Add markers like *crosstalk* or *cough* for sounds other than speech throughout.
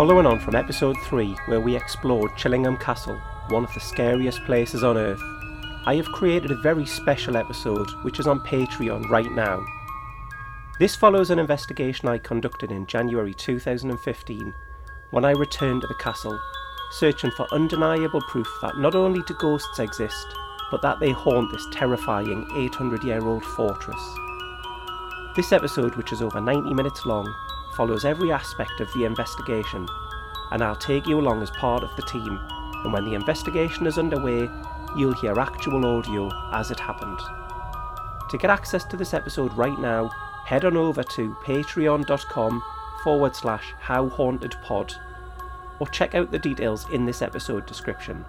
Following on from episode 3, where we explored Chillingham Castle, one of the scariest places on earth, I have created a very special episode which is on Patreon right now. This follows an investigation I conducted in January 2015 when I returned to the castle, searching for undeniable proof that not only do ghosts exist, but that they haunt this terrifying 800 year old fortress. This episode, which is over 90 minutes long, follows every aspect of the investigation, and I'll take you along as part of the team. And when the investigation is underway, you'll hear actual audio as it happened. To get access to this episode right now, head on over to patreon.com forward slash how haunted pod or check out the details in this episode description.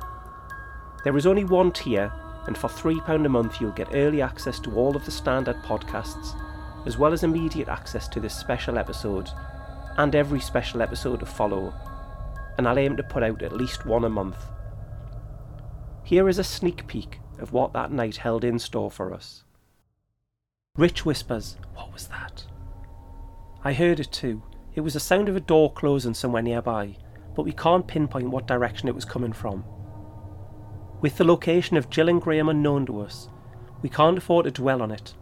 There is only one tier, and for £3 a month, you'll get early access to all of the standard podcasts, as well as immediate access to this special episode and every special episode to follow. And I'll aim to put out at least one a month. Here is a sneak peek of what that night held in store for us. Rich whispers, What was that? I heard it too. It was the sound of a door closing somewhere nearby, but we can't pinpoint what direction it was coming from. With the location of Jill and Graham unknown to us, we can't afford to dwell on it,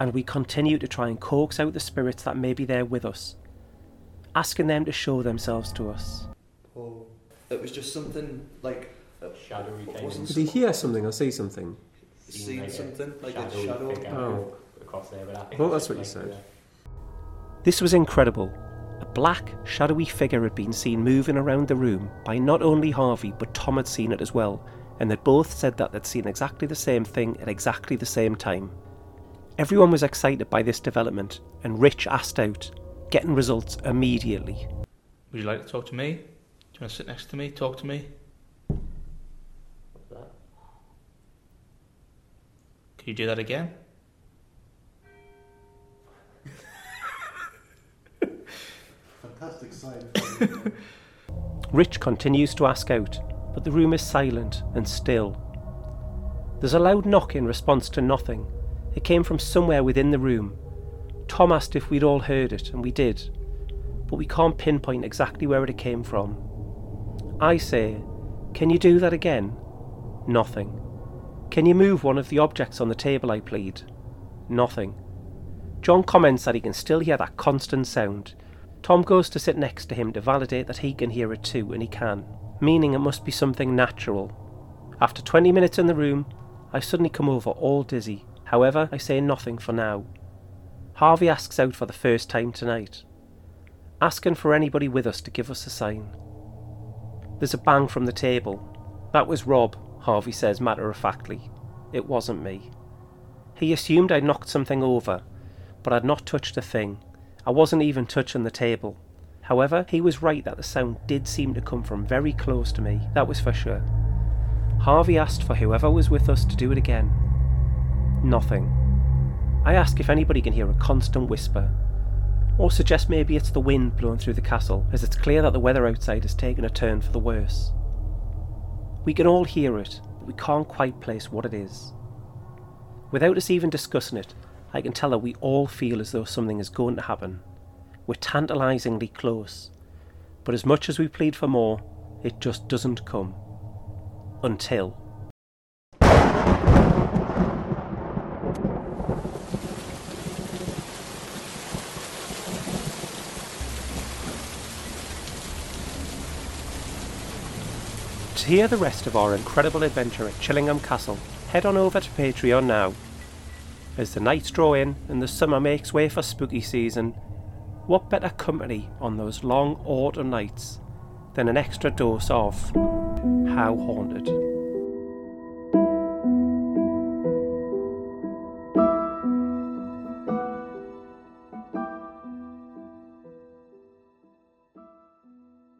and we continue to try and coax out the spirits that may be there with us, asking them to show themselves to us. Oh, it was just something like a Shadowy What came wasn't in. Did he hear something or see something? Seen seen like a something like a shadow. Oh. across there, but I think Well, that's what you said. uh, This was incredible. A black, shadowy figure had been seen moving around the room by not only Harvey, but Tom had seen it as well, and they both said that they'd seen exactly the same thing at exactly the same time. Everyone was excited by this development, and Rich asked out, getting results immediately. Would you like to talk to me? Do you want to sit next to me? Talk to me? what's that? Can you do that again? Fantastic sign. *laughs* Rich continues to ask out, but the room is silent and still. There's a loud knock in response to nothing. It came from somewhere within the room. Tom asked if we'd all heard it, and we did, but we can't pinpoint exactly where it came from. I say, Can you do that again? Nothing. Can you move one of the objects on the table? I plead. Nothing. John comments that he can still hear that constant sound. Tom goes to sit next to him to validate that he can hear it too, and he can, meaning it must be something natural. After 20 minutes in the room, I suddenly come over all dizzy. However, I say nothing for now. Harvey asks out for the first time tonight, asking for anybody with us to give us a sign. There's a bang from the table. That was Rob, Harvey says matter of factly. It wasn't me. He assumed I'd knocked something over, but I'd not touched a thing. I wasn't even touching the table. However, he was right that the sound did seem to come from very close to me, that was for sure. Harvey asked for whoever was with us to do it again. Nothing. I ask if anybody can hear a constant whisper, or suggest maybe it's the wind blowing through the castle, as it's clear that the weather outside has taken a turn for the worse. We can all hear it, but we can't quite place what it is. Without us even discussing it, I can tell that we all feel as though something is going to happen. We're tantalisingly close, but as much as we plead for more, it just doesn't come. Until. To hear the rest of our incredible adventure at Chillingham Castle, head on over to Patreon now. As the nights draw in and the summer makes way for spooky season, what better company on those long autumn nights than an extra dose of How Haunted?